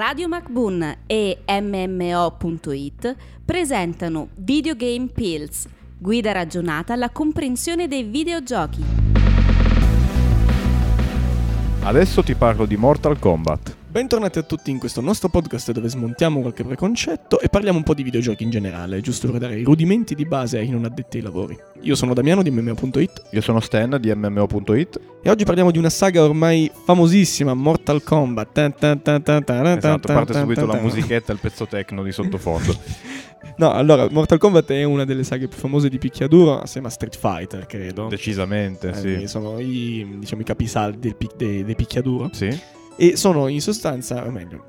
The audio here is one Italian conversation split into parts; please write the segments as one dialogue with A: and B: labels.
A: Radio MacBoon e MMO.it presentano Videogame Pills, guida ragionata alla comprensione dei videogiochi.
B: Adesso ti parlo di Mortal Kombat.
C: Bentornati a tutti in questo nostro podcast dove smontiamo qualche preconcetto e parliamo un po' di videogiochi in generale, giusto per dare i rudimenti di base ai non addetti ai lavori. Io sono Damiano di MMO.it
B: Io sono Stan di MMO.it.
C: e oggi parliamo di una saga ormai famosissima, Mortal Kombat.
B: Esatto, parte subito la musichetta e il pezzo tecno di sottofondo.
C: No, allora, Mortal Kombat è una delle saghe più famose di picchiaduro, assieme a Street Fighter, credo.
B: Decisamente,
C: Eh,
B: sì.
C: Sono i, diciamo, i capisaldi dei, dei picchiaduro.
B: Sì?
C: E sono in sostanza, o meglio,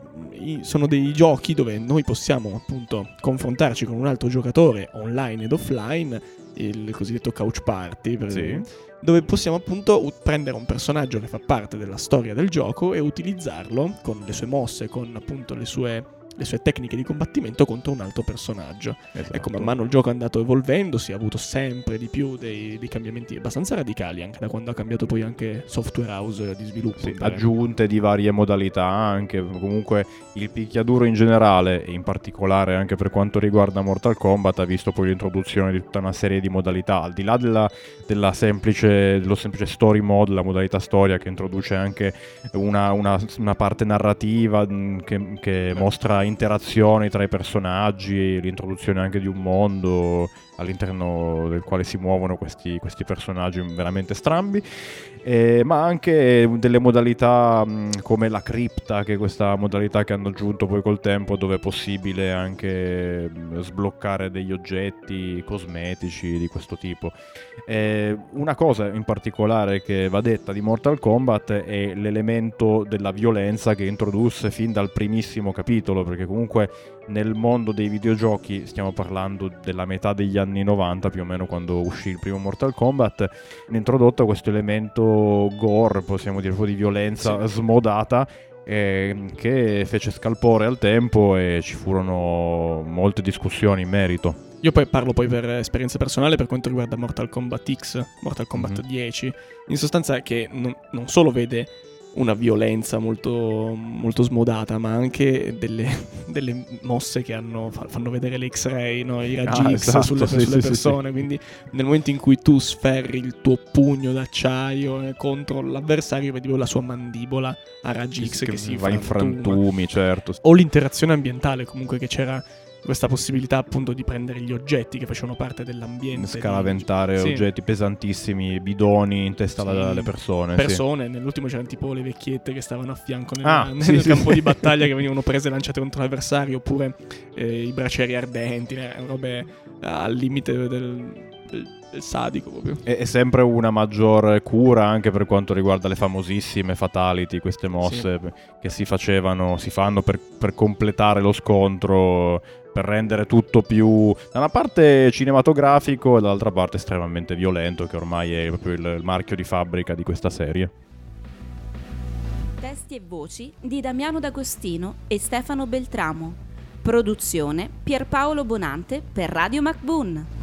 C: sono dei giochi dove noi possiamo appunto confrontarci con un altro giocatore online ed offline, il cosiddetto couch party, per
B: Sì.
C: esempio, dove possiamo appunto prendere un personaggio che fa parte della storia del gioco e utilizzarlo con le sue mosse, con appunto le sue, le sue tecniche di combattimento contro un altro personaggio.
B: Esatto.
C: Ecco, man mano il gioco è andato evolvendosi, ha avuto sempre di più dei, dei cambiamenti abbastanza radicali, anche da quando ha cambiato poi anche software house di sviluppo.
B: Sì, aggiunte di varie modalità anche comunque il picchiaduro in generale e in particolare anche per quanto riguarda Mortal Kombat ha visto poi l'introduzione di tutta una serie di modalità al di là della, della semplice, dello semplice story mode la modalità storia che introduce anche una, una- una parte narrativa mh, che, che mostra interazioni tra i personaggi l'introduzione anche di un mondo all'interno del quale si muovono questi, questi personaggi veramente strambi eh, ma anche delle modalità mh, come la cripta, che è questa modalità che hanno aggiunto poi col tempo, dove è possibile anche mh, sbloccare degli oggetti cosmetici di questo tipo. Eh, una cosa in particolare che va detta di Mortal Kombat è l'elemento della violenza che introdusse fin dal primissimo capitolo, perché comunque nel mondo dei videogiochi stiamo parlando della metà degli anni 90 più o meno quando uscì il primo Mortal Kombat introdotto questo elemento gore, possiamo dire, un po' di violenza smodata. eh, che fece scalpore al tempo e ci furono molte discussioni in merito.
C: Io poi parlo poi per esperienza personale per quanto riguarda Mortal Kombat X, Mortal Kombat
B: Mhm.
C: 10. In sostanza che non, non solo vede una violenza molto, molto smodata, ma anche delle, delle mosse che hanno- fa- fanno vedere le X-ray, no? i raggi
B: Ah,
C: X
B: esatto,
C: sulle,
B: sì,
C: sulle
B: sì, sì,
C: persone. Quindi nel momento in cui tu sferri il tuo pugno d'acciaio eh, contro l'avversario, vedi la sua mandibola a raggi X che, si
B: va in
C: frantuma
B: frantumi, certo.
C: o l'interazione ambientale comunque che c'era questa possibilità appunto di prendere gli oggetti che facevano parte dell'ambiente
B: Scaraventare
C: Sì.
B: oggetti pesantissimi, bidoni in testa
C: Sì.
B: alle persone.
C: di
B: sì.
C: persone nell'ultimo c'erano tipo le vecchiette che stavano a fianco nel,
B: Ah,
C: nel
B: sì, sì,
C: campo di battaglia che venivano prese e lanciate contro l'avversario oppure eh, i bracieri ardenti robe al limite del sadico proprio
B: E è sempre una maggior cura anche per quanto riguarda le famosissime fatality, queste mosse che si facevano, si fanno per, per completare lo scontro, per rendere tutto più da una parte cinematografico e dall'altra parte estremamente violento, che ormai è proprio il, il marchio di fabbrica di questa serie.
A: Testi e voci di Damiano D'Agostino e Stefano Beltramo. Produzione Pierpaolo Bonante per Radio MacBoon.